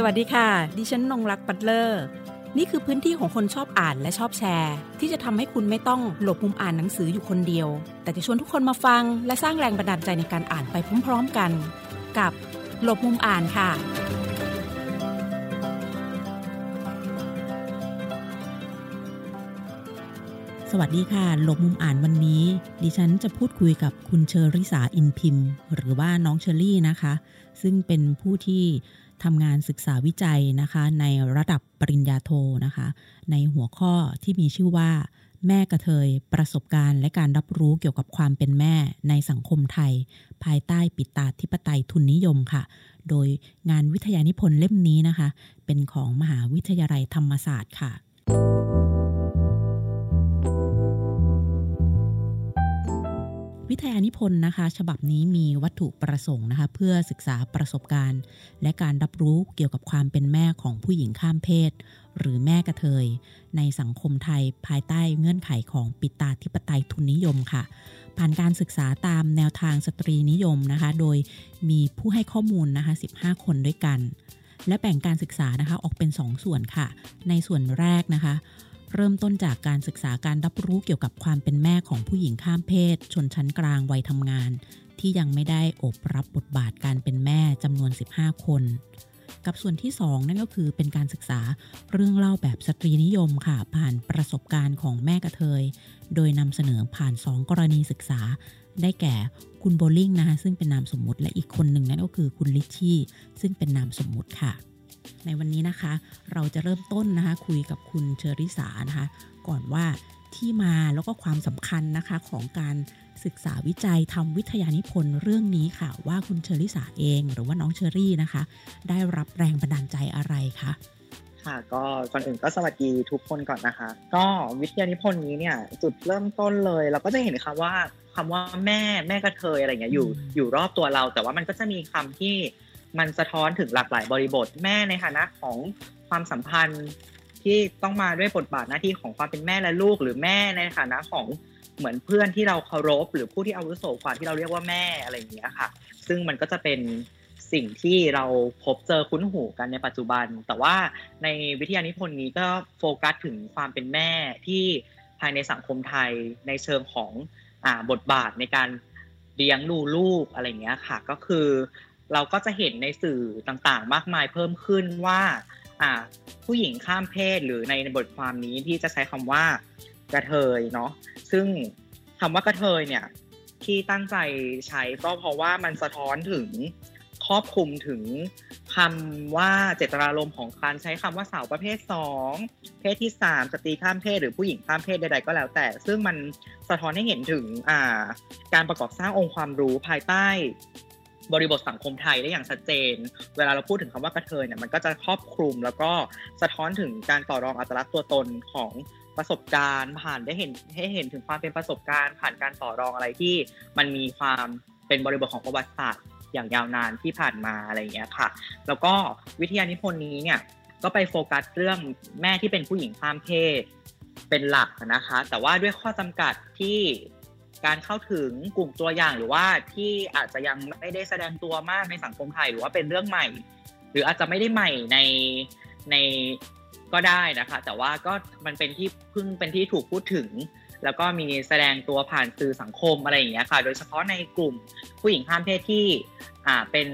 สวัสดีค่ะ ดิฉันนงรักปัตเลอร์ นี่คือพื้นที่ของคนชอบอ่านและชอบแชร์ ที่จะทำให้คุณไม่ต้องหลบมุมอ่านหนังสืออยู่คนเดียว แต่จะชวนทุกคนมาฟัง และสร้างแรงบันดาลใจในการอ่านไปพร้อม ๆกัน กับหลบมุมอ่านค่ะ สวัสดีค่ะ หลบมุมอ่านวันนี้ ดิฉันจะพูดคุยกับคุณเชอริสาอินพิมพ์ หรือว่าน้องเชอรี่นะคะ ซึ่งเป็นผู้ที่ ทำงานศึกษาวิจัยนะคะในระดับปริญญาโทนะคะ ในหัวข้อที่มีชื่อว่า แม่กระเทยประสบการณ์และการรับรู้เกี่ยวกับความเป็นแม่ในสังคมไทย ภายใต้ปิตาธิปไตยทุนนิยมค่ะ โดยงานวิทยานิพนธ์เล่มนี้นะคะ เป็นของมหาวิทยาลัยธรรมศาสตร์ค่ะ วิทยานิพนธ์นะคะ ฉบับนี้มีวัตถุประสงค์นะคะ เพื่อศึกษาประสบการณ์ และการรับรู้เกี่ยวกับความเป็นแม่ของผู้หญิงข้ามเพศ หรือแม่กระเทย ในสังคมไทยภายใต้เงื่อนไขของปิตาธิปไตยทุนนิยมค่ะ ผ่านการศึกษาตามแนวทางสตรีนิยมนะคะ โดยมีผู้ให้ข้อมูลนะคะ 15 คนด้วยกัน และแบ่งการศึกษานะคะออกเป็น 2 ส่วนค่ะ ในส่วนแรกนะคะ เริ่มต้นจากการศึกษาการรับรู้เกี่ยวกับความเป็นแม่ของผู้หญิงข้ามเพศ ชนชั้นกลางวัยทำงาน ที่ยังไม่ได้อบรับบทบาทการเป็นแม่จำนวน 15 คน กับส่วนที่ 2 นั่นก็คือเป็นการศึกษาเรื่องเล่าแบบสตรีนิยมค่ะ ผ่านประสบการณ์ของแม่กระเทย โดยนำเสนอผ่าน 2 กรณีศึกษา ได้แก่คุณโบลิ่งนะคะซึ่งเป็นนามสมมุติและอีกคนหนึ่งนั่นก็คือคุณลิชชี่ซึ่งเป็นนามสมมุติค่ะ ในวันนี้นะคะ เราจะเริ่มต้นนะคะ คุยกับคุณเชอริสานะคะ ก่อนว่าที่มาแล้วก็ความสำคัญนะคะของการศึกษาวิจัยทำวิทยานิพนธ์เรื่องนี้ค่ะ ว่าคุณเชอริสาเอง หรือว่าน้องเชอรี่นะคะ ได้รับแรงบันดาลใจอะไรคะค่ะก็ก่อนอื่นก็สวัสดีทุกคนก่อนนะคะ ก็วิทยานิพนธ์นี้เนี่ยจุดเริ่มต้นเลย เราก็จะเห็นคำว่าคำว่าแม่แม่กระเทยอะไรเงี้ยอยู่อืมอยู่รอบตัวเรา แต่ว่ามันก็จะมีคำที่ มันสะท้อนถึงหลากหลายบริบทแม่ในฐานะของความสัมพันธ์ที่ต้องมาด้วยบทบาทหน้าที่ของความเป็นแม่และลูก หรือแม่ในฐานะของเหมือนเพื่อนที่เราเคารพ หรือผู้ที่อาวุโสกว่าที่เราเรียกว่าแม่อะไรอย่างเงี้ยค่ะ ซึ่งมันก็จะเป็นสิ่งที่เราพบเจอคุ้นหูกันในปัจจุบัน แต่ว่าในวิทยานิพนธ์นี้ก็โฟกัสถึงความเป็นแม่ที่ภายในสังคมไทยในเชิงของอบทบาทในการเลี้ยงดูลูกอะไรอย่างเงี้ยค่ะ ก็คือ เราก็จะเห็นในสื่อต่างๆ มากมายเพิ่มขึ้นว่าผู้หญิงข้ามเพศหรือในบทความนี้ที่จะใช้คำว่ากระเทยเนาะซึ่งคำว่ากระเทยเนี่ยที่ตั้งใจใช้ก็เพราะว่ามันสะท้อนถึงครอบคลุมถึงคำว่าเจตนารมณ์ของการใช้คำว่าสาวประเภทสองเพศที่สามสตรีข้ามเพศหรือผู้หญิงข้ามเพศใดๆก็แล้วแต่ ซึ่งมันสะท้อนให้เห็นถึงการประกอบสร้างองค์ความรู้ภายใต้ บริบทสังคมไทยได้อย่างชัดเจน เวลาเราพูดถึงคำว่ากระเทยเนี่ยมันก็จะครอบคลุมแล้วก็สะท้อนถึงการต่อรองอัตลักษณ์ตัวตนของประสบการณ์ ผ่านได้เห็นให้เห็นถึงความเป็นประสบการณ์ ผ่านการต่อรองอะไรที่มันมีความเป็นบริบทของประวัติศาสตร์อย่างยาวนานที่ผ่านมาอะไรอย่างเงี้ยค่ะ แล้วก็วิทยานิพนธ์นี้เนี่ยก็ไปโฟกัสเรื่องแม่ที่เป็นผู้หญิงข้ามเพศเป็นหลักนะคะ แต่ว่าด้วยข้อจำกัดที่ การเข้าถึงกลุ่มตัวอย่างหรือว่าที่อาจจะยังไม่ได้แสดงตัวมากในสังคมไทยหรือว่าเป็นเรื่องใหม่ หรืออาจจะไม่ได้ใหม่ในในก็ได้นะคะ แต่ว่าก็มันเป็นที่เพึ่งเป็นที่ถูกพูดถึง แล้วก็มีแสดงตัวผ่านสื่อสังคมอะไรอย่างเงี้ยค่ะ โดยเฉพาะในกลุ่มผู้หญิงข้ามเพศที่อ่าเป็น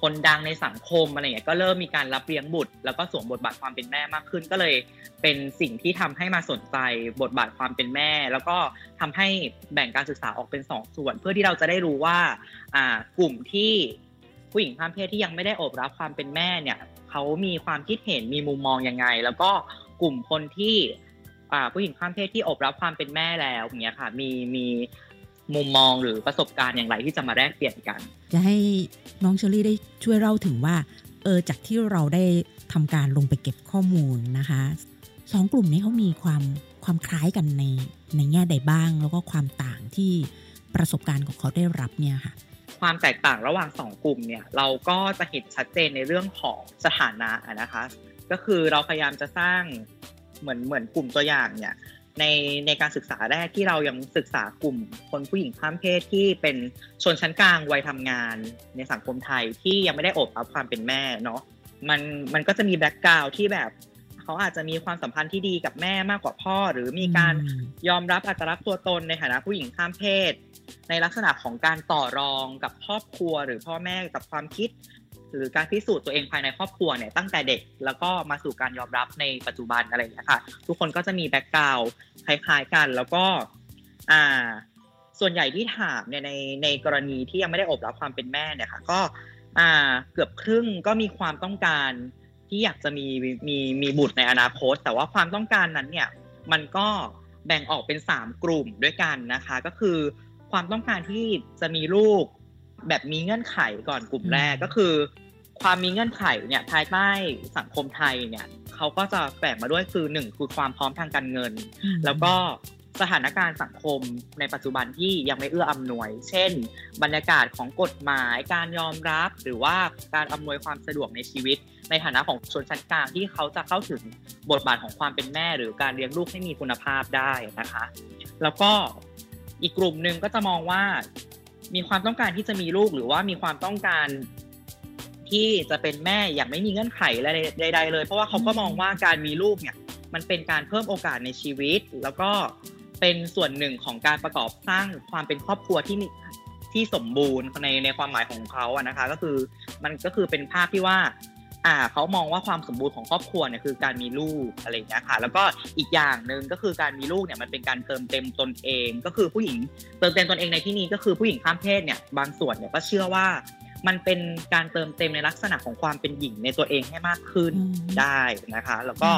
คนดังในสังคมอะไรอย่างเงี้ยก็เริ่มมีการรับเลี้ยงบุตร แล้วก็สวมบทบาทความเป็นแม่มากขึ้น ก็เลยเป็นสิ่งที่ทำให้มาสนใจบทบาทความเป็นแม่ แล้วก็ทำให้แบ่งการศึกษาออกเป็นสองส่วน เพื่อที่เราจะได้รู้ว่าอ่ากลุ่มที่ผู้หญิงข้ามเพศที่ยังไม่ได้โอบรับความเป็นแม่เนี่ยเขามีความคิดเห็นมีมุมมองยังไง แล้วก็กลุ่มคนที่อ่าผู้หญิงข้ามเพศที่โอบรับความเป็นแม่แล้วอย่างเงี้ยค่ะมีมี มุมมองหรือประสบการณ์อย่างไรที่จะมาแลกเปลี่ยนกัน จะให้น้องเชอรี่ได้ช่วยเล่าถึงว่าเออจากที่เราได้ทำการลงไปเก็บข้อมูลนะคะสองกลุ่มนี้เขามีความความคล้ายกันในในแง่ใดบ้าง แล้วก็ความต่างที่ประสบการณ์ของเขาได้รับเนี่ยค่ะความแตกต่างระหว่างสองกลุ่มเนี่ยเราก็จะเห็นชัดเจนในเรื่องของสถานะอะนะคะ ก็คือเราพยายามจะสร้างเหมือนเหมือนกลุ่มตัวอย่างเนี่ย ในในการศึกษาแรกที่เรายังศึกษากลุ่มคนผู้หญิงข้ามเพศที่เป็นชนชั้นกลางวัยทำงานในสังคมไทยที่ยังไม่ได้โอบรับความเป็นแม่เนาะมันมันก็จะมีแบ็กกราวที่แบบเขาอาจจะมีความสัมพันธ์ที่ดีกับแม่มากกว่าพ่อ หรือมีการยอมรับอัตลักษณ์ตัวตนในฐานะผู้หญิงข้ามเพศ ในลักษณะของการต่อรองกับครอบครัวหรือพ่อแม่กับความคิด หรือการพิสูจน์ตัวเองภายในครอบครัวเนี่ยตั้งแต่เด็กแล้วก็มาสู่การยอมรับในปัจจุบันอะไรอย่างเงี้ค่ะทุกคนก็จะมีแบ็กกราวคล้ายๆกัน แล้วก็อ่าส่วนใหญ่ที่ถามเนี่ยในในกรณีที่ยังไม่ได้อบรับความเป็นแม่เนี่ยค่ะก็อ่าเกือบครึ่งก็มีความต้องการที่อยากจะมีมีมีบุตรในอนาคต แต่ว่าความต้องการนั้นเนี่ยมันก็แบ่งออกเป็นสามกลุ่มด้วยกันนะคะ ก็คือความต้องการที่จะมีลูก แบบมีเงื่อนไขก่อนกลุ่มแรกก็คือ ความมีเงื่อนไขเนี่ยภายใต้สังคมไทยเนี่ยเขาก็จะแฝงมาด้วยคือหนึ่งคือความพร้อมทางการเงิน แล้วก็สถานการณ์สังคมในปัจจุบันที่ยังไม่เอื้ออำนวย เช่น บรรยากาศของกฎหมาย การยอมรับ หรือว่าการอำนวยความสะดวกในชีวิต ในฐานะของชนชั้นกลางที่เขาจะเข้าถึงบทบาทของความเป็นแม่ หรือการเลี้ยงลูกให้มีคุณภาพได้นะคะ แล้วก็อีกกลุ่มหนึ่งก็จะมองว่า มีความต้องการที่จะมีลูกหรือว่ามีความต้องการ ที่จะเป็นแม่อย่างไม่มีเงื่อนไขอะไรใด ๆ เลย เพราะว่าเขาก็มองว่าการมีลูกเนี่ย มันเป็นการเพิ่มโอกาสในชีวิต แล้วก็เป็นส่วนหนึ่งของการประกอบสร้างความเป็นครอบครัวที่ที่สมบูรณ์ในในความหมายของเขาอะนะคะ ก็คือมันก็คือเป็นภาพที่ว่า อ่าเขามองว่าความสมบูรณ์ของครอบครัวเนี่ยคือการมีลูกอะไรอย่างเงี้ยค่ะ แล้วก็อีกอย่างหนึ่งก็คือการมีลูกเนี่ยมันเป็นการเติมเต็มตนเอง ก็คือผู้หญิงเติมเต็มตนเองในที่นี้ก็คือผู้หญิงข้ามเพศเนี่ยบางส่วนเนี่ยก็เชื่อว่ามันเป็นการเติมเต็มในลักษณะของความเป็นหญิงในตัวเองให้มากขึ้นได้นะคะ แล้วก็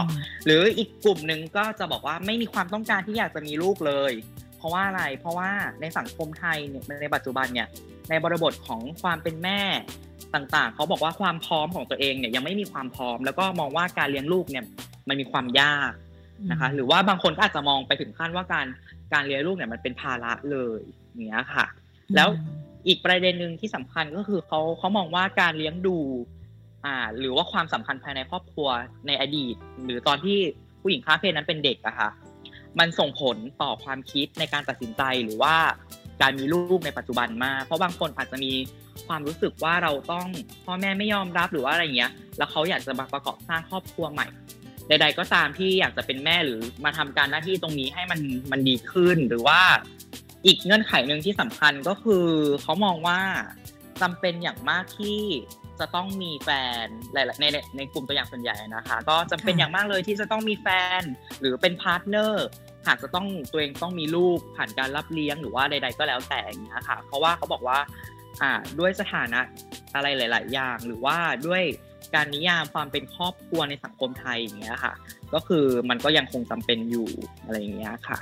หรืออีกกลุ่มหนึ่งก็จะบอกว่าไม่มีความต้องการที่อยากจะมีลูกเลย เพราะว่าอะไร เพราะว่าในสังคมไทยเนี่ยในปัจจุบันเนี่ยในบริบทของความเป็นแม่ต่างๆ เขาบอกว่าความพร้อมของตัวเองเนี่ยยังไม่มีความพร้อม แล้วก็มองว่าการเลี้ยงลูกเนี่ยมันมีความยากนะคะ หรือว่าบางคนก็อาจจะมองไปถึงขั้นว่าการการเลี้ยงลูกเนี่ยมันเป็นภาระเลยเนี้ยค่ะ แล้วอีกประเด็นหนึ่งที่สำคัญก็คือเขาเขามองว่าการเลี้ยงดูอ่าหรือว่าความสัมพันธ์ภายในครอบครัวในอดีต หรือตอนที่ผู้หญิงข้ามเพศนั้นเป็นเด็กอะค่ะ มันส่งผลต่อความคิดในการตัดสินใจหรือว่าการมีลูกในปัจจุบันมากเพราะบางคนอาจจะมีความรู้สึกว่าเราต้องพ่อแม่ไม่ยอมรับหรือว่าอะไรเงี้ย แล้วเขาอยากจะมาประกอบสร้างครอบครัวใหม่ ใด ๆ ก็ตามที่อยากจะเป็นแม่หรือมาทำการหน้าที่ตรงนี้ให้มันมันดีขึ้น หรือว่าอีกเงื่อนไขหนึ่งที่สำคัญก็คือเขามองว่าจำเป็นอย่างมากที่ จะต้องมีแฟนหลายในในกลุ่มตัวอย่างส่วนใหญ่นะคะ ก็จำเป็นอย่างมากเลยที่จะต้องมีแฟนหรือเป็น partner หากจะต้องตัวเองต้องมีลูกผ่านการรับเลี้ยงหรือว่าใด ๆ ก็แล้วแต่อย่างเงี้ยค่ะ เพราะว่าเขาบอกว่าอ่าด้วยสถานะอะไรหลาย ๆ อย่างหรือว่าด้วยการนิยามความเป็นครอบครัวในสังคมไทยอย่างเงี้ยค่ะ ก็คือมันก็ยังคงจำเป็นอยู่อะไรอย่างเงี้ยค่ะ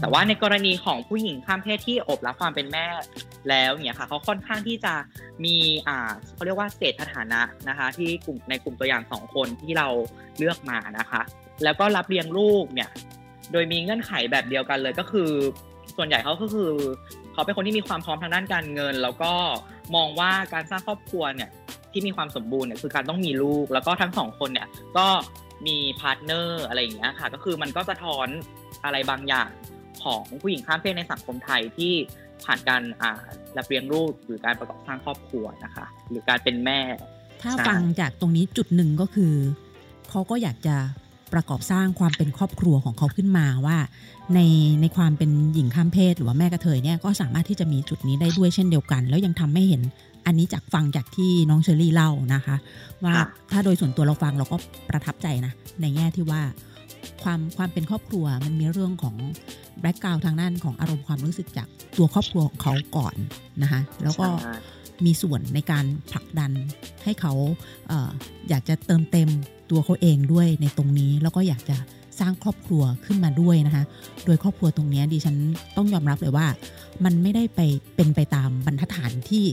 แต่ว่าในกรณีของผู้หญิงข้ามเพศที่อบรับความเป็นแม่แล้วเนี่ยค่ะเขาค่อนข้างที่จะมีอ่าเขาเรียกว่าเศษสถานะนะคะ ที่กลุ่มในกลุ่มตัวอย่างสองคนที่เราเลือกมานะคะ แล้วก็รับเลี้ยงลูกเนี่ยโดยมีเงื่อนไขแบบเดียวกันเลยก็คือ ส่วนใหญ่เขาก็คือเขาเป็นคนที่มีความพร้อมทางด้านการเงิน แล้วก็มองว่าการสร้างครอบครัวเนี่ยที่มีความสมบูรณ์เนี่ยคือการต้องมีลูก แล้วก็ทั้งสองคนเนี่ยก็ มีพาร์ทเนอร์อะไรอย่างเงี้ยค่ะ ก็คือมันก็สะท้อนอะไรบางอย่างของผู้หญิงข้ามเพศในสังคมไทยที่ผ่านการอ่ารับเลี้ยงลูกหรือการประกอบสร้างครอบครัวนะคะ หรือการเป็นแม่ ถ้าฟังจากตรงนี้จุดหนึ่งก็คือเขาก็อยากจะประกอบสร้างความเป็นครอบครัวของเขาขึ้นมาว่า ในในความเป็นหญิงข้ามเพศ หรือว่าแม่กระเทยเนี่ยก็สามารถที่จะมีจุดนี้ได้ด้วยเช่นเดียวกัน แล้วยังทำให้เห็น อันนี้จากฟังจากที่น้องเชอรี่เล่านะคะ ว่าถ้าโดยส่วนตัวเราฟังเราก็ประทับใจนะ ในแง่ที่ว่าความความเป็นครอบครัวมันมีเรื่องของ background ทางด้านของอารมณ์ความรู้สึกจากตัวครอบครัวของเขาก่อนนะคะแล้วก็มีส่วนในการผลักดันให้เขาเอออยากจะเติมเต็มตัวเขาเองด้วยในตรงนี้ แล้วก็อยากจะสร้างครอบครัวขึ้นมาด้วยนะคะ โดยครอบครัวตรงนี้ดิฉันต้องยอมรับเลยว่า มันไม่ได้ไปเป็นไปตามบรรทัดฐานที่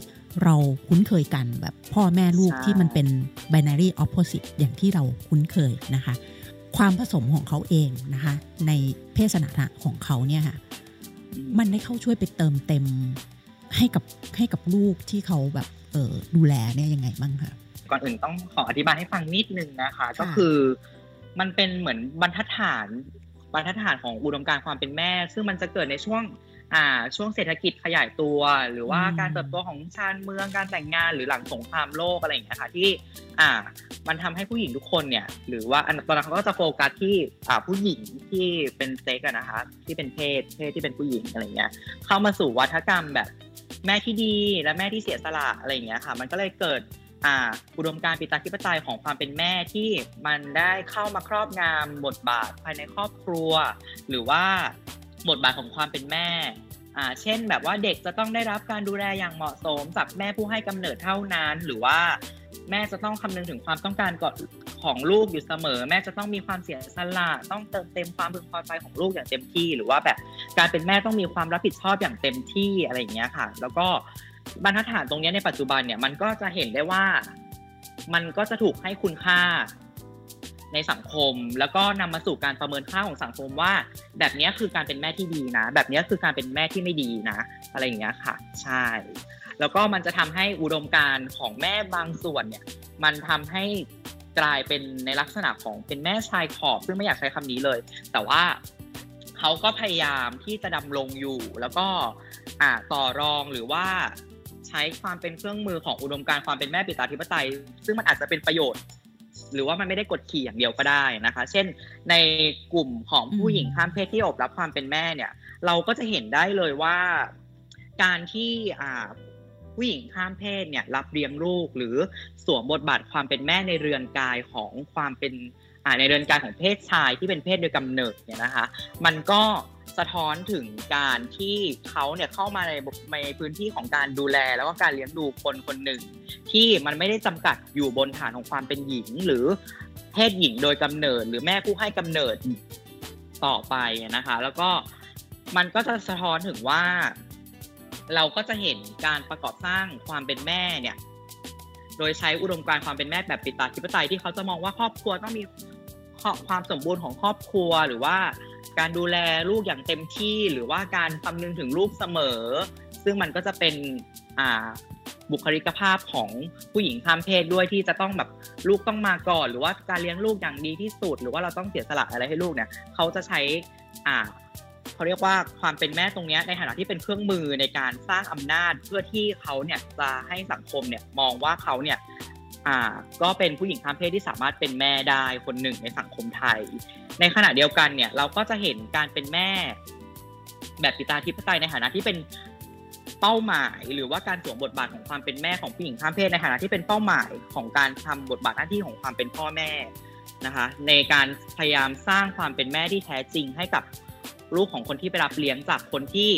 เราคุ้นเคยกันแบบพ่อแม่ลูกที่มันเป็น binary opposite อย่างที่เราคุ้นเคยนะคะ ความผสมของเขาเองนะคะ ในเพศสถานะของเขาเนี่ยค่ะมันได้เข้าช่วยไปเติมเต็มให้กับให้กับลูกที่เขาแบบเออดูแลเนี่ยยังไงบ้างคะก่อนอื่นต้องขออธิบายให้ฟังนิดนึงนะคะ ก็คือมันเป็นเหมือนบรรทัดฐานบรรทัดฐานของอุดมการความเป็นแม่ ซึ่งมันจะเกิดในช่วง อ่าช่วงเศรษฐกิจขยายตัว หรือว่าการเติบโตของชาติเมืองการแต่งงานหรือหลังสงครามโลกอะไรอย่างเงี้ยค่ะที่อ่ามันทำให้ผู้หญิงทุกคนเนี่ย หรือว่าอันตอนนั้นเขาก็จะโฟกัสที่อ่าผู้หญิงที่เป็นเซ็กนะคะที่เป็นเพศเพศที่เป็นผู้หญิงอะไรเงี้ยเข้ามาสู่วัฒกรรมแบบแม่ที่ดีและแม่ที่เสียสละอะไรอย่างเงี้ยค่ะ มันก็เลยเกิดอ่าอุดมการณ์ปิตาธิปไตยของความเป็นแม่ที่มันได้เข้ามาครอบงำบทบาทภายในครอบครัว หรือว่า บทบาทของความเป็นแม่่าเช่นแบบว่าเด็กจะต้องได้รับการดูแลอย่างเหมาะสมจากแม่ผู้ให้กำเนิดเท่านั้น หรือว่าแม่จะต้องคำนึงถึงความต้องการของลูกอยู่เสมอ แม่จะต้องมีความเสียสละต้องเติมเต็มความพึงพอใจของลูกอย่างเต็มที่ หรือว่าแบบการเป็นแม่ต้องมีความรับผิดชอบอย่างเต็มที่อะไรอย่างเงี้ยค่ะ แล้วก็บรรทัดฐานตรงนี้ในปัจจุบันเนี่ยมันก็จะเห็นได้ว่า มันก็จะถูกให้คุณค่า ในสังคม แล้วก็นำมาสู่การประเมินค่าของสังคมว่า แบบนี้คือการเป็นแม่ที่ดีนะ แบบนี้คือการเป็นแม่ที่ไม่ดีนะ อะไรอย่างเงี้ยค่ะ ใช่ แล้วก็มันจะทำให้อุดมการณ์ของแม่บางส่วนเนี่ย มันทำให้กลายเป็นในลักษณะของเป็นแม่ชายขอบ ซึ่งไม่อยากใช้คำนี้เลย แต่ว่าเขาก็พยายามที่จะดำรงอยู่ แล้วก็อ่าต่อรองหรือว่าใช้ความเป็นเครื่องมือของอุดมการความเป็นแม่ปิตาธิปไตย ซึ่งมันอาจจะเป็นประโยชน์ หรือว่ามันไม่ได้กดขี่อย่างเดียวก็ได้นะคะ เช่นในกลุ่มของผู้หญิงข้ามเพศที่อบรับความเป็นแม่เนี่ย เราก็จะเห็นได้เลยว่า การที่อ่าผู้หญิงข้ามเพศเนี่ยรับเลี้ยงลูกหรือสวมบทบาทความเป็นแม่ในเรือนกายของความเป็นในเรือนกายของเพศชายที่เป็นเพศโดยกำเนิดเนี่ยนะคะ มันก็ สะท้อนถึงการที่เขาเนี่ยเข้ามาในในพื้นที่ของการดูแล แล้วก็การเลี้ยงดูคนคนหนึ่ง ที่มันไม่ได้จำกัดอยู่บนฐานของความเป็นหญิงหรือเพศหญิงโดยกำเนิดหรือแม่ผู้ให้กำเนิดต่อไปนะคะ แล้วก็มันก็จะสะท้อนถึงว่า เราก็จะเห็นการประกอบสร้างความเป็นแม่เนี่ย โดยใช้อุดมการณ์ความเป็นแม่แบบปิตาธิปไตยที่เขาจะมองว่าครอบครัวต้องมีความสมบูรณ์ของครอบครัวหรือว่า การดูแลลูกอย่างเต็มที่หรือว่าการคำนึงถึงลูกเสมอ ซึ่งมันก็จะเป็นอ่าบุคลิกภาพของผู้หญิงข้ามเพศด้วยที่จะต้องแบบลูกต้องมาก่อน หรือว่าการเลี้ยงลูกอย่างดีที่สุด หรือว่าเราต้องเสียสละอะไรให้ลูกเนี่ยเขาจะใช้อ่าเขาเรียกว่าความเป็นแม่ตรงนี้ในฐานะที่เป็นเครื่องมือในการสร้างอำนาจเพื่อที่เขาเนี่ยจะให้สังคมเนี่ยมองว่าเขาเนี่ย อ่าก็เป็นผู้หญิงข้ามเพศที่สามารถเป็นแม่ได้คนหนึ่งในสังคมไทย ในขณะเดียวกันเนี่ยเราก็จะเห็นการเป็นแม่ แบบปิตาธิปไตยในฐานะที่เป็นเป้าหมาย หรือว่าการสวมบทบาทของความเป็นแม่ของผู้หญิงข้ามเพศในฐานะที่เป็นเป้าหมายของการทำบทบาทหน้าที่ของความเป็นพ่อแม่นะคะ ในการพยายามสร้างความเป็นแม่ที่แท้จริงให้กับลูกของคนที่ไปรับเลี้ยงจากคนที่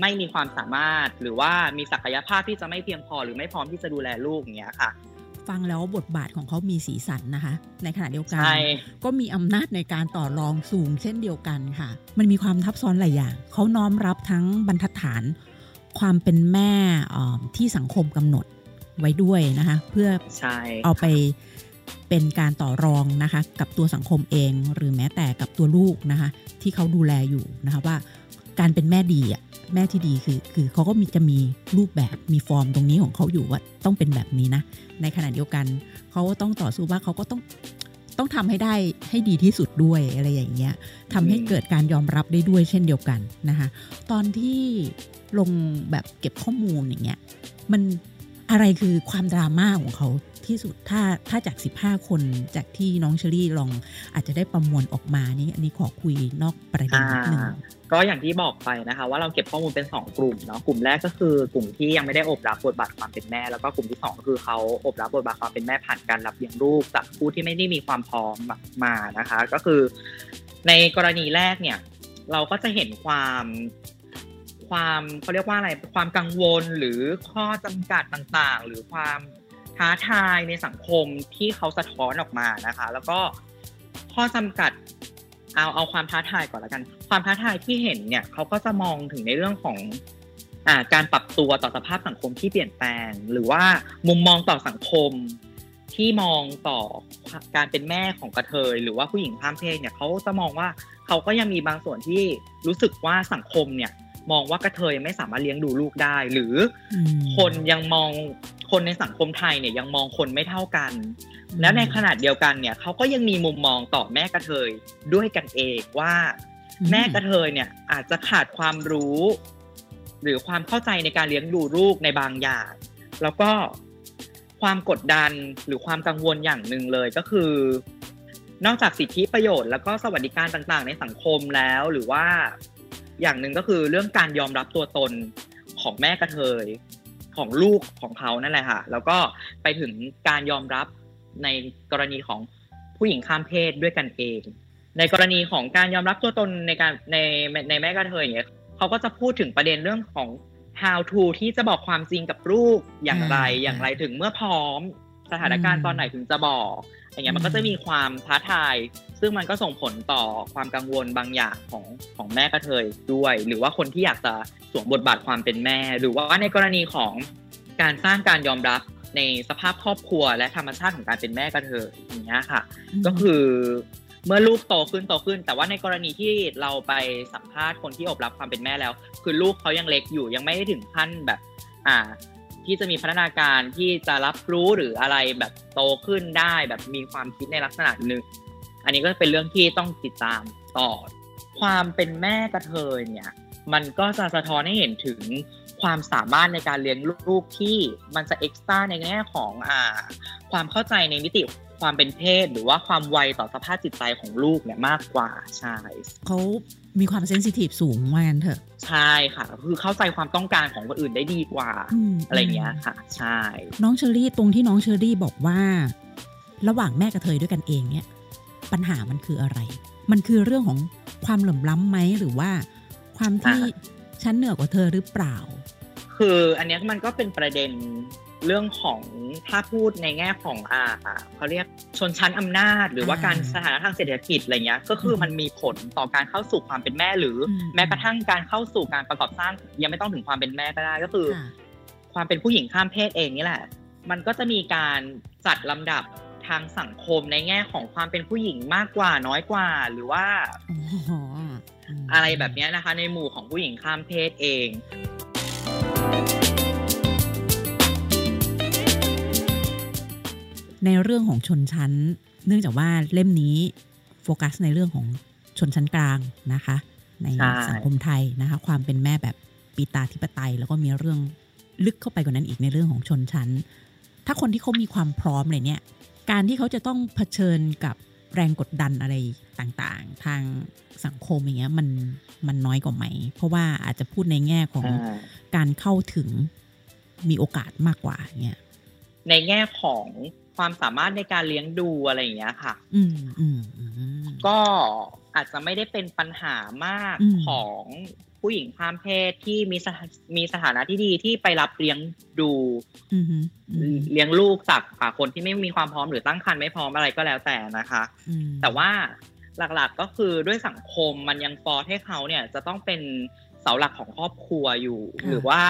ไม่มีความสามารถ หรือว่ามีศักยภาพที่จะไม่เพียงพอ หรือไม่พร้อมที่จะดูแลลูกอย่างเงี้ยค่ะ ฟังแล้วบทบาทของเขามีสีสันนะคะ ในขณะเดียวกัน ก็มีอำนาจในการต่อรองสูงเช่นเดียวกันค่ะ มันมีความทับซ้อนหลายอย่าง เขาน้อมรับทั้งบรรทัดฐาน ความเป็นแม่ที่สังคมกำหนดไว้ด้วยนะคะ เพื่อเอาไปเป็นการต่อรองนะคะ กับตัวสังคมเอง หรือแม้แต่กับตัวลูกนะคะ ที่เขาดูแลอยู่นะคะว่า การเป็นแม่ดีอะแม่ที่ดีคือคือเขาก็มีจะมีรูปแบบมีฟอร์มตรงนี้ของเขาอยู่ว่าต้องเป็นแบบนี้นะ ในขณะเดียวกันเขาต้องต่อสู้ว่าเขาก็ต้องต้องทำให้ได้ให้ดีที่สุดด้วยอะไรอย่างเงี้ยทำให้เกิดการยอมรับได้ด้วยเช่นเดียวกันนะคะตอนที่ลงแบบเก็บข้อมูลอย่างเงี้ยมันอะไรคือความดราม่าของเขา ที่สุดถ้าถ้าจาก 15 คนจากที่น้องเชอรี่ลองอาจจะได้ประมวลออกมานี่อันนี้ขอคุยนอกประเด็นนิดนึงก็อย่างที่บอกไปนะคะ ว่าเราเก็บข้อมูลเป็น 2 กลุ่มเนาะกลุ่มแรกก็คือกลุ่มที่ยังไม่ได้อบรับบทบาทความเป็นแม่ แล้วก็กลุ่มที่2ก็คือเขาอบรับบทบาทความเป็นแม่ผ่านการรับเลี้ยงลูกจากผู้ที่ไม่ได้มีความพร้อมมานะคะ ก็คือ ในกรณีแรกเนี่ย เราก็จะเห็นความความเขาเรียกว่าอะไรความกังวลหรือข้อจำกัดต่างๆ หรือความ ท้าทายในสังคมที่เขาสะท้อนออกมานะคะ แล้วก็ข้อจำกัดเอาเอาความท้าทายก่อนละกัน ความท้าทายที่เห็นเนี่ยเขาก็จะมองถึงในเรื่องของอ่าการปรับตัวต่อสภาพสังคมที่เปลี่ยนแปลง หรือว่ามุมมองต่อสังคมที่มองต่อการเป็นแม่ของกระเทย หรือว่าผู้หญิงข้ามเพศเนี่ยเขาจะมองว่าเขาก็ยังมีบางส่วนที่รู้สึกว่าสังคมเนี่ย มองว่ากระเทยไม่สามารถเลี้ยงดูลูกได้ หรือคนยังมอง คนในสังคมไทยเนี่ยยังมองคนไม่เท่ากัน แล้วในขนาดเดียวกันเนี่ยเขาก็ยังมีมุมมองต่อแม่กระเทยด้วยกันเองว่า แม่กระเทยเนี่ยอาจจะขาดความรู้ หรือความเข้าใจในการเลี้ยงดูลูกในบางอย่าง แล้วก็ความกดดันหรือความกังวลอย่างหนึ่งเลยก็คือ นอกจากสิทธิประโยชน์แล้วก็สวัสดิการต่างๆ ในสังคมแล้วหรือว่าอย่างหนึ่งก็คือเรื่องการยอมรับตัวตนของแม่กระเทย ของลูกของเขานั่นแหละค่ะ แล้วก็ไปถึงการยอมรับในกรณีของผู้หญิงข้ามเพศด้วยกันเอง ในกรณีของการยอมรับตัวตนในการในในแม่กระเทยเนี่ยเขาก็จะพูดถึงประเด็นเรื่องของ how to ที่จะบอกความจริงกับลูกอย่างไรอ่าอย่างไรถึงเมื่อพร้อม สถานการอืณ์มตอนไหนถึงจะบอก อย่างเงี้ยมันก็จะมีความท้าทาย ซึ่งมันก็ส่งผลต่อความกังวลบางอย่างของของแม่กระเทยด้วย หรือว่าคนที่อยากจะสวมบทบาทความเป็นแม่ หรือว่าในกรณีของการสร้างการยอมรับในสภาพครอบครัวและธรรมชาติของการเป็นแม่กระเทยอย่างเงี้ยค่ะ ก็คือเมื่อลูกโตขึ้นโตขึ้น แต่ว่าในกรณีที่เราไปสัมภาษณ์คนที่อบรับความเป็นแม่แล้ว คือลูกเขายังเล็กอยู่ยังไม่ได้ถึงขั้นแบบ อ่า ที่จะมีพัฒนาการที่จะรับรู้หรืออะไรแบบโตขึ้นได้แบบมีความคิดในลักษณะหนึ่ง อันนี้ก็เป็นเรื่องที่ต้องติดตามต่อ ความเป็นแม่กระเทยเนี่ย มันก็จะสะท้อนให้เห็นถึงความสามารถในการเลี้ยงลูกที่มันจะเอ็กซ์ต้าในแง่ของอ่าความเข้าใจในมิติ ความเป็นเพศหรือว่าความไวต่อสภาพจิตใจของลูกเนี่ยมากกว่าใช่เขามีความเซนซิทีฟสูงว่างั้นเถอะ ใช่ค่ะ คือเข้าใจความต้องการของคนอื่นได้ดีกว่ามอะไรเงี้ยค่ะ ใช่ น้องเชอรี่ตรงที่น้องเชอรี่บอกว่า ระหว่างแม่กับเธอด้วยกันเองเนี่ย ปัญหามันคืออะไร มันคือเรื่องของความเหลื่อมล้ำไหมหรือว่า ความที่อ่าฉันเหนือกว่าเธอหรือเปล่า คืออันเนี้ยมันก็เป็นประเด็น เรื่องของถ้าพูดในแง่ของอ่าเขาเรียกชนชั้นอำนาจ หรือว่าอ่าการสถานะทางเศรษฐกิจอะไรเงี้ยก็คืออมมันมีผลต่อการเข้าสู่ความเป็นแม่ หรืออมแม้กระทั่งการเข้าสู่การประกอบสร้างยังไม่ต้องถึงความเป็นแม่ก็ได้ก็คือค่ะความเป็นผู้หญิงข้ามเพศเองนี่แหละ มันก็จะมีการจัดลำดับทางสังคมในแง่ของความเป็นผู้หญิงมากกว่าน้อยกว่าหรือว่าอ๋อมอะไรแบบเนี้ยนะคะ ในหมู่ของผู้หญิงข้ามเพศเอง ในเรื่องของชนชั้น เนื่องจากว่าเล่มนี้โฟกัสในเรื่องของชนชั้นกลางนะคะ ในใช่สังคมไทยนะคะ ความเป็นแม่แบบปีตาธิปไตย แล้วก็มีเรื่องลึกเข้าไปกว่านั้นอีกในเรื่องของชนชั้น ถ้าคนที่เขามีความพร้อมเลยเนี่ย การที่เขาจะต้องเผชิญกับแรงกดดันอะไรต่างๆ ทางสังคมอย่างเงี้ยมันมันน้อยกว่าไหม เพราะว่าอาจจะพูดในแง่ของอ่าการเข้าถึงมีโอกาสมากกว่าเงี้ย ในแง่ของความสามารถในการเลี้ยงดูอะไรอย่างเงี้ยค่ะ อืมอืมอืมก็อาจจะไม่ได้เป็นปัญหามากอืมของผู้หญิงข้ามเพศที่มีสถามีสถานะที่ดีที่ไปรับเลี้ยงดูอืมอืมอืมเลี้ยงลูกจากอ่าคนที่ไม่มีความพร้อมหรือตั้งครรภ์ไม่พร้อมอะไรก็แล้วแต่นะคะอืมแต่ว่าหลักๆก็คือด้วยสังคมมันยังฟอร์สให้เขาเนี่ยจะต้องเป็นเสาหลักของครอบครัวอยู่ หรือว่า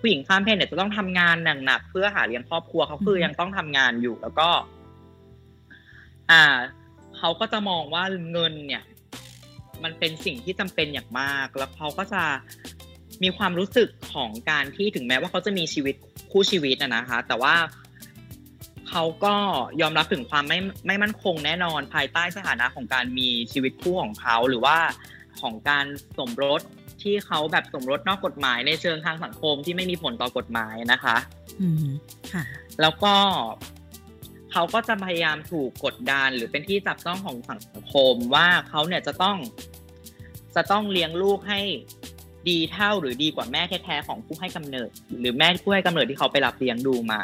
ผู้หญิงข้ามเพศเนี่ยจะต้องทำงานหนักๆเพื่อหาเลี้ยงครอบครัวเขาคือยังต้องทำงานอยู่แล้วก็ อ่าเขาก็จะมองว่าเงินเนี่ย มันเป็นสิ่งที่จำเป็นอย่างมาก แล้วเขาก็จะมีความรู้สึกของการที่ถึงแม้ว่าเขาจะมีชีวิตคู่ชีวิตนะนะคะ แต่ว่าเขาก็ยอมรับถึงความไม่ไม่มั่นคงแน่นอนภายใต้สถานะของการมีชีวิตคู่ของเขาหรือว่าของการสมรส ที่เขาแบบสมรสนอกกฎหมายในเชิงทางสังคมที่ไม่มีผลต่อกฎหมายนะคะอืมค่ะ แล้วก็เขาก็จะพยายามถูกกดดันหรือเป็นที่จับต้องของสังคมว่าเขาเนี่ยจะต้อง จะต้องเลี้ยงลูกให้ดีเท่าหรือดีกว่าแม่แท้ๆของผู้ให้กำเนิด หรือแม่ผู้ให้กำเนิดที่เขาไปรับเลี้ยงดูมา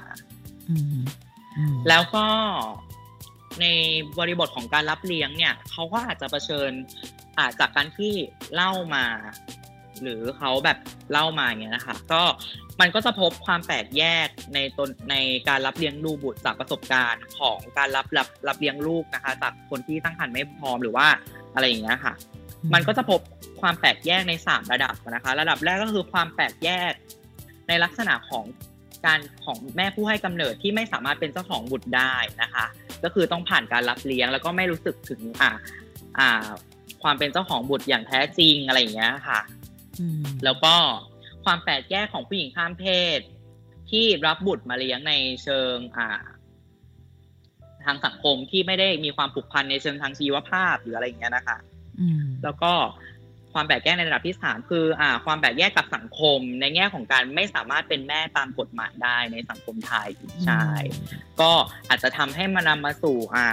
อืมอืมแล้วก็ในบริบทของการรับเลี้ยงเนี่ยเขาก็อาจจะเผชิญอาจจากการที่เล่ามา หรือเขาแบบเล่ามาอย่างเงี้ยนะคะ ก็มันก็จะพบความแปลกแยกในตนในการรับเลี้ยงดูบุตรจากประสบการณ์ของการรับรับรับเลี้ยงลูกนะคะ จากคนที่ตั้งครรภ์ไม่พร้อมหรือว่าอะไรอย่างเงี้ยค่ะ มันก็จะพบความแปลกแยกในสามระดับนะคะ ระดับแรกก็คือความแปลกแยกในลักษณะของการของแม่ผู้ให้กำเนิดที่ไม่สามารถเป็นเจ้าของบุตรได้นะคะ ก็คือต้องผ่านการรับเลี้ยงแล้วก็ไม่รู้สึกถึงอ่าอ่าความเป็นเจ้าของบุตรอย่างแท้จริงอะไรอย่างเงี้ยค่ะอืม แล้วก็ความแปลกแยกของผู้หญิงข้ามเพศ ที่รับบุตรมาเลี้ยงในเชิงอ่า ทางสังคมที่ไม่ได้มีความผูกพันในเชิงทางชีวภาพหรืออะไรอย่างเงี้ยนะคะอืมแล้วก็คความแบ่งแยกในระดับที่สามคือ อ่า ความแบ่งแยกกับสังคม ในแง่ของการไม่สามารถเป็นแม่ตามกฎหมายได้ในสังคมไทยใช่ก็อาจจะทำให้มันนำมาสู่ อ่า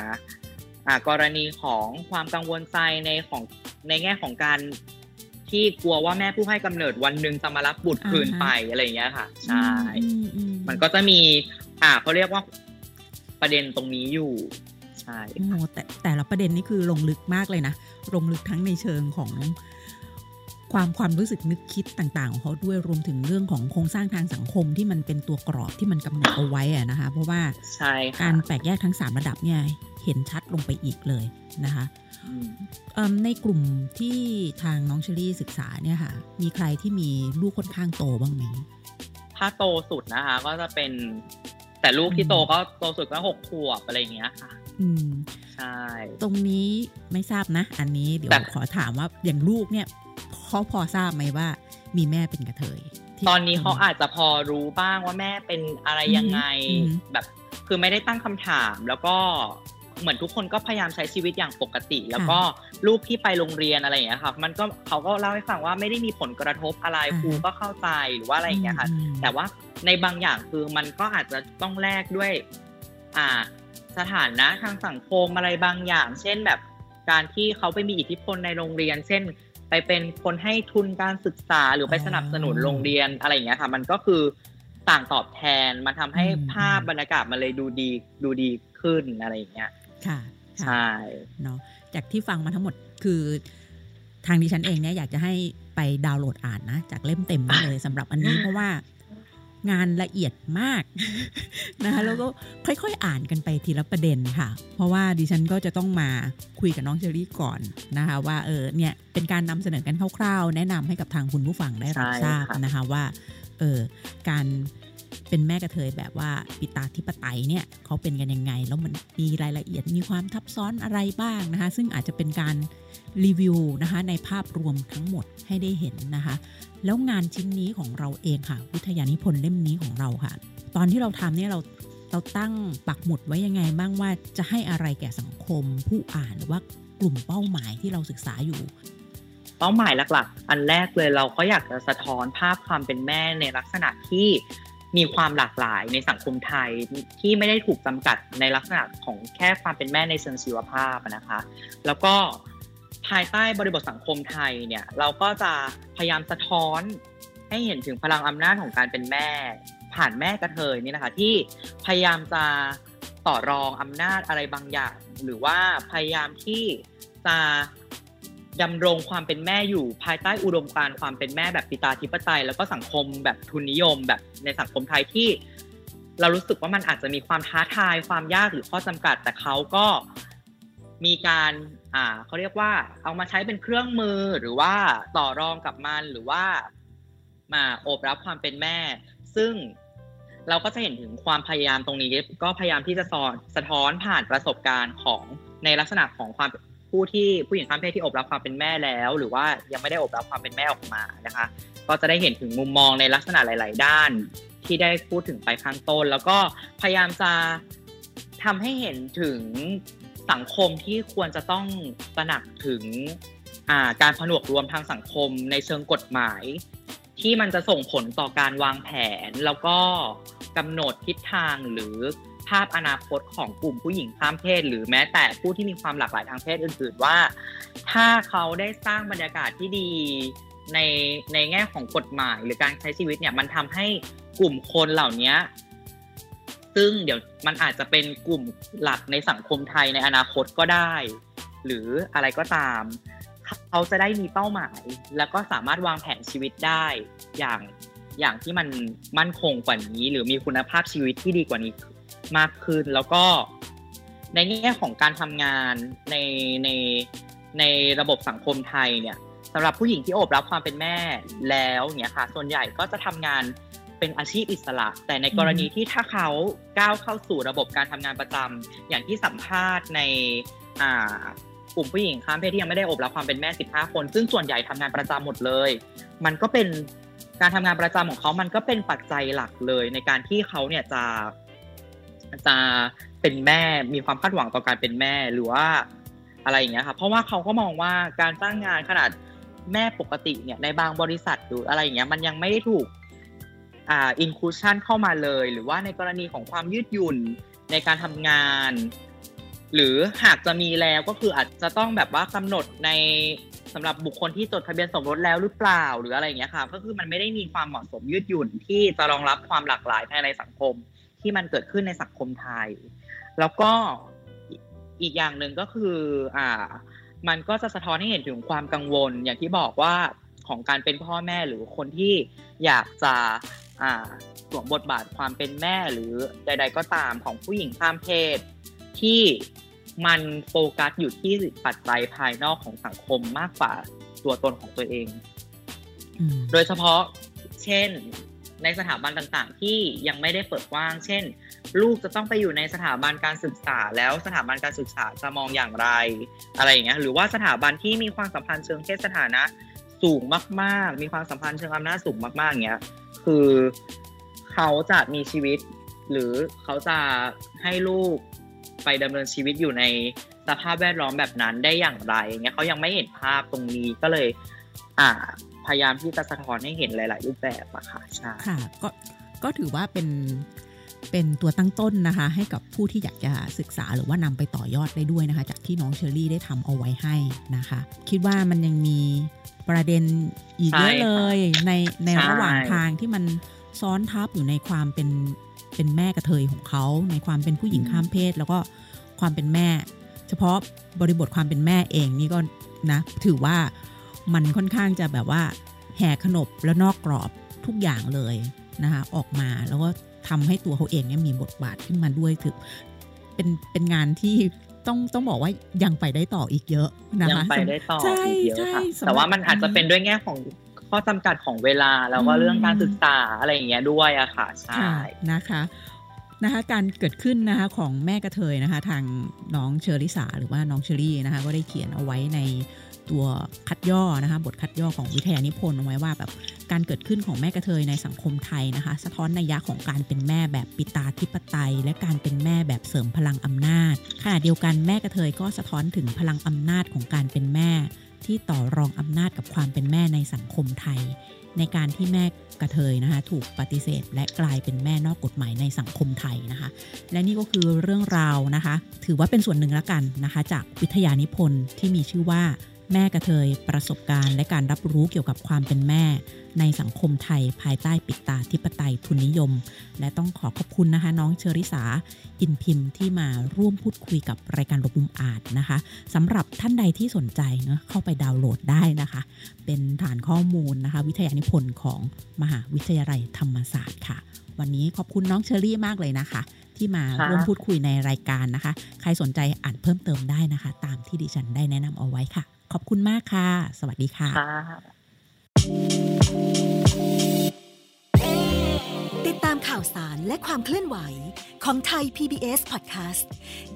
อ่ากรณีของความกังวลใจในของในแง่ของการ ที่กลัวว่าแม่ผู้ให้กำเนิดวันหนึ่งจะมารับบุตรคืนไปอะไรอย่างเงี้ยค่ะ ใช่ มันก็จะมี อ่าเขาเรียกว่าประเด็นตรงนี้อยู่ ใช่โอ้แต่แต่ละประเด็นนี่คือลงลึกมากเลยนะลงลึกทั้งในเชิงของ ความความรู้สึกนึกคิดต่างๆของเขาด้วยรวมถึงเรื่องของโครงสร้างทางสังคมที่มันเป็นตัวกรอบที่มันกำหนดเอาไว้อะนะคะ เพราะว่าการแตกแยกทั้งสามระดับเนี่ยเห็นชัดลงไปอีกเลยนะคะในกลุ่มที่ทางน้องเชอรี่ศึกษาเนี่ยค่ะ มีใครที่มีลูกค่อนข้างโตบ้างไหมถ้าโตสุดนะคะ ก็จะเป็นแต่ลูกที่โตก็โตสุดก็หกขวบอะไรเงี้ยค่ะ อืมใช่ ตรงนี้ไม่ทราบนะ อันนี้เดี๋ยวขอถามว่าอย่างลูกเนี่ย เขาพอทราบไหมว่า มีแม่เป็นกระเทย ตอนนี้เขาอาจจะพอรู้บ้างว่าแม่เป็นอะไรยังไงแบบคือไม่ได้ตั้งคำถามแล้วก็เหมือนทุกคนก็พยายามใช้ชีวิตอย่างปกติ แล้วก็ลูกที่ไปโรงเรียนอะไรอย่างเงี้ยค่ะมันก็เขาก็เล่าให้ฟังว่าไม่ได้มีผลกระทบอะไรครูก็เข้าใจหรือว่าอะไรอย่างเงี้ยค่ะ แต่ว่าในบางอย่างคือมันก็อาจจะต้องแลกด้วย อ่า สถานะทางสังคมอะไรบางอย่าง เช่นแบบการที่เขาไปมีอิทธิพลในโรงเรียน เช่น ไปเป็นคนให้ทุนการศึกษาหรือไปสนับสนุนโรงเรียนอะไรอย่างเงี้ยค่ะ มันก็คือต่างตอบแทนมันทำให้ภาพบรรยากาศมันเลยดูดีดูดีขึ้นอะไรอย่างเงี้ยค่ะใช่เนาะจากที่ฟังมาทั้งหมดคือทางดิฉันเองเนี่ยอยากจะให้ไปดาวน์โหลดอ่านนะ จากเล่มเต็มเลยสำหรับอันนี้เพราะว่า งานละเอียดมากนะคะแล้วก็ค่อยๆอ่านกันไปทีละประเด็นค่ะ เพราะว่าดิฉันก็จะต้องมาคุยกับน้องเชอรี่ก่อนนะคะว่าเออเนี่ยเป็นการนำเสนอกันคร่าวๆ แนะนำให้กับทางคุณผู้ฟังได้รับทราบนะคะว่าเออการเป็นแม่กระเทยแบบว่าปิตาธิปไตยเนี่ยเขาเป็นกันยังไง แล้วมันมีรายละเอียดมีความทับซ้อนอะไรบ้างนะคะ ซึ่งอาจจะเป็นการรีวิวนะคะในภาพรวมทั้งหมดให้ได้เห็นนะคะ แล้วงานชิ้นนี้ของเราเองค่ะ วิทยานิพนธ์เล่มนี้ของเราค่ะ ตอนที่เราทำเนี่ยเราเราตั้งปักหมุดไว้ยังไงบ้างว่าจะให้อะไรแก่สังคมผู้อ่านหรือว่ากลุ่มเป้าหมายที่เราศึกษาอยู่ เป้าหมายหลักๆ อันแรกเลยเราก็อยากจะสะท้อนภาพความเป็นแม่ในลักษณะที่มีความหลากหลายในสังคมไทยที่ไม่ได้ถูกจำกัดในลักษณะของแค่ความเป็นแม่ในเชิงชีวภาพนะคะ แล้วก็ ภายใต้บริบทสังคมไทยเนี่ย เราก็จะพยายามสะท้อนให้เห็นถึงพลังอำนาจของการเป็นแม่ ผ่านแม่กระเทยนี่นะคะ ที่พยายามจะต่อรองอำนาจอะไรบางอย่าง หรือว่าพยายามที่จะดำรงความเป็นแม่อยู่ภายใต้อุดมการณ์ความเป็นแม่แบบปิตาธิปไตย แล้วก็สังคมแบบทุนนิยมแบบในสังคมไทยที่ เรารู้สึกว่ามันอาจจะมีความท้าทายความยากหรือข้อจำกัด แต่เขาก็มีการ อ่าเขาเรียกว่าเอามาใช้เป็นเครื่องมือหรือว่าต่อรองกับมันหรือว่า มาโอบรับความเป็นแม่ ซึ่งเราก็จะเห็นถึงความพยายามตรงนี้ ก็พยายามที่จะสอนสะท้อนผ่านประสบการณ์ของในลักษณะของความผู้ที่ผู้หญิงข้ามเพศที่อบรับความเป็นแม่แล้ว หรือว่ายังไม่ได้อบรับความเป็นแม่ออกมานะคะ ก็จะได้เห็นถึงมุมมองในลักษณะหลาย ๆ ด้านที่ได้พูดถึงไปข้างต้น แล้วก็พยายามจะทำให้เห็นถึง สังคมที่ควรจะต้องตระหนักถึงการผนวกรวมทางสังคมในเชิงกฎหมาย ที่มันจะส่งผลต่อการวางแผน แล้วก็กำหนดทิศทางหรือภาพอนาคตของกลุ่มผู้หญิงข้ามเพศ หรือแม้แต่ผู้ที่มีความหลากหลายทางเพศอื่น ๆ ว่า ถ้าเขาได้สร้างบรรยากาศที่ดีในในแง่ของกฎหมาย หรือการใช้ชีวิตเนี่ยมันทำให้กลุ่มคนเหล่านี้ ซึ่งเดี๋ยวมันอาจจะเป็นกลุ่มหลักในสังคมไทยในอนาคตก็ได้ หรืออะไรก็ตาม เขาจะได้มีเป้าหมาย แล้วก็สามารถวางแผนชีวิตได้อย่างอย่างที่มันมั่นคงกว่านี้ หรือมีคุณภาพชีวิตที่ดีกว่านี้มากขึ้น แล้วก็ในแง่ของการทำงานในในในระบบสังคมไทยเนี่ยสำหรับผู้หญิงที่โอบรับความเป็นแม่แล้วเนี่ยค่ะ ส่วนใหญ่ก็จะทำงาน เป็นอาชีพอิสระ แต่ในกรณีที่ถ้าเขาก้าวเข้าสู่ระบบการทำงานประจำอย่างที่สัมภาษณ์ในกลุ่มผู้หญิงข้ามเพศที่ยังไม่ได้โอบรับความเป็นแม่ 15 คน ซึ่งส่วนใหญ่ทำงานประจำหมดเลย มันก็เป็นการทำงานประจำของเขามันก็เป็นปัจจัยหลักเลย ในการที่เขาเนี่ยจะจะเป็นแม่มีความคาดหวังต่อการเป็นแม่หรือว่าอะไรอย่างเงี้ยค่ะเพราะว่าเขาก็มองว่าการจ้างงานขนาดแม่ปกติเนี่ยในบางบริษัทหรืออะไรอย่างเงี้ยมันยังไม่ได้ถูก อ่าอินคูชันเข้ามาเลย หรือว่าในกรณีของความยืดหยุ่นในการทำงาน หรือหากจะมีแล้วก็คืออาจจะต้องแบบว่ากำหนดในสำหรับบุคคลที่จดทะเบียนสมรสแล้วหรือเปล่าหรืออะไรอย่างเงี้ยค่ะก็คือมันไม่ได้มีความเหมาะสมยืดหยุ่นที่จะรองรับความหลากหลายภายในสังคม ที่มันเกิดขึ้นในสังคมไทย แล้วก็อีกอย่างหนึ่งก็คืออ่ามันก็จะสะท้อนให้เห็นถึงความกังวล อย่างที่บอกว่าของการเป็นพ่อแม่หรือคนที่อยากจะ อ่าสวมบทบาทความเป็นแม่หรือใด ๆ ก็ตามของผู้หญิงข้ามเพศ ที่มันโฟกัสอยู่ที่ปัจจัยภายนอกของสังคมมากกว่าตัวตนของตัวเอง โดยเฉพาะเช่นในสถาบันต่างๆ ที่ยังไม่ได้เปิดกว้าง เช่น ลูกจะต้องไปอยู่ในสถาบันการศึกษา แล้วสถาบันการศึกษาจะมองอย่างไร อะไรอย่างเงี้ย หรือว่าสถาบันที่มีความสัมพันธ์เชิงเพศสถานะ สูงมาก ๆ มีความสัมพันธ์เชิงอำนาจสูงมากๆเงี้ย คือเขาจะมีชีวิต หรือเขาจะให้ลูกไปดำเนินชีวิตอยู่ในสภาพแวดล้อมแบบนั้นได้อย่างไรเงี้ยเขายังไม่เห็นภาพตรงนี้ก็เลย อ่า พยายามที่จะสะท้อนให้เห็นหลาย ๆ รูปแบบอะค่ะใช่ค่ะก็ก็ถือว่าเป็น เป็นตัวตั้งต้นนะคะ ให้กับผู้ที่อยากจะศึกษาหรือว่านำไปต่อยอดได้ด้วยนะคะ จากที่น้องเชอรี่ได้ทำเอาไว้ให้นะคะ คิดว่ามันยังมีประเด็นอีกเยอะเลยในในระหว่างทางที่มันซ้อนทับอยู่ในความเป็นเป็นแม่กระเทยของเขา ในความเป็นผู้หญิงข้ามเพศ แล้วก็ความเป็นแม่ เฉพาะบริบทความเป็นแม่เองนี่ก็นะ ถือว่ามันค่อนข้างจะแบบว่าแห่ขนบแล้วนอกกรอบทุกอย่างเลยนะคะออกมาแล้วก็ ทำให้ตัวเขาเองเนี่ยมีบทบาทขึ้นมาด้วยถึงเป็นเป็นงานที่ต้องต้องบอกว่ายังไปได้ต่ออีกเยอะนะคะยังไปได้ต่ออีกเยอะค่ะแต่ว่ามันอาจจะเป็นด้วยแง่ของข้อจำกัดของเวลาแล้วก็เรื่องการศึกษาอะไรอย่างเงี้ยด้วยอะค่ะใช่นะคะนะคะการเกิดขึ้นนะคะของแม่กระเทยนะคะ ทางน้องเชอริสาหรือว่าน้องเชอรี่นะคะ ก็ได้เขียนเอาไว้ใน ตัวคัดย่อนะคะบทคัดย่อของวิทยานิพนธ์เอาไว้ว่าแบบการเกิดขึ้นของแม่กระเทยในสังคมไทยนะคะ สะท้อนนัยยะของการเป็นแม่แบบปิตาธิปไตย และการเป็นแม่แบบเสริมพลังอำนาจขณะเดียวกันแม่กระเทยก็สะท้อนถึงพลังอำนาจของการเป็นแม่ ที่ต่อรองอำนาจกับความเป็นแม่ในสังคมไทย ในการที่แม่กระเทยนะคะถูกปฏิเสธ และกลายเป็นแม่นอกกฎหมายในสังคมไทยนะคะ และนี่ก็คือเรื่องราวนะคะ ถือว่าเป็นส่วนหนึ่งละกันนะคะ จากวิทยานิพนธ์ที่มีชื่อว่า แม่กระเทยประสบการณ์และการรับรู้เกี่ยวกับความเป็นแม่ ในสังคมไทยภายใต้ปิดตาธิปไตยทุนนิยม และต้องขอขอบคุณนะคะ น้องเชอริสาอินพิมพ์ที่มาร่วมพูดคุยกับรายการรบมุมอาจนะคะสำหรับท่านใดที่สนใจเนาะเข้าไปดาวน์โหลดได้นะคะ เป็นฐานข้อมูลนะคะ วิทยานิพนธ์ของมหาวิทยาลัยธรรมศาสตร์ค่ะ วันนี้ขอบคุณน้องเชอรี่มากเลยนะคะ ที่มาร่วมพูดคุยในรายการนะคะ ใครสนใจอ่านเพิ่มเติมได้นะคะ ตามที่ดิฉันได้แนะนำเอาไว้ค่ะ ขอบคุณมากค่ะ สวัสดีค่ะ ติดตามข่าวสารและความเคลื่อนไหวของไทย PBS Podcast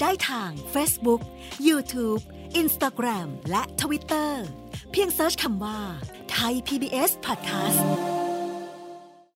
ได้ทาง Facebook, YouTube, Instagram และ Twitter เพียงเซิร์ชคำว่าไทย PBS Podcast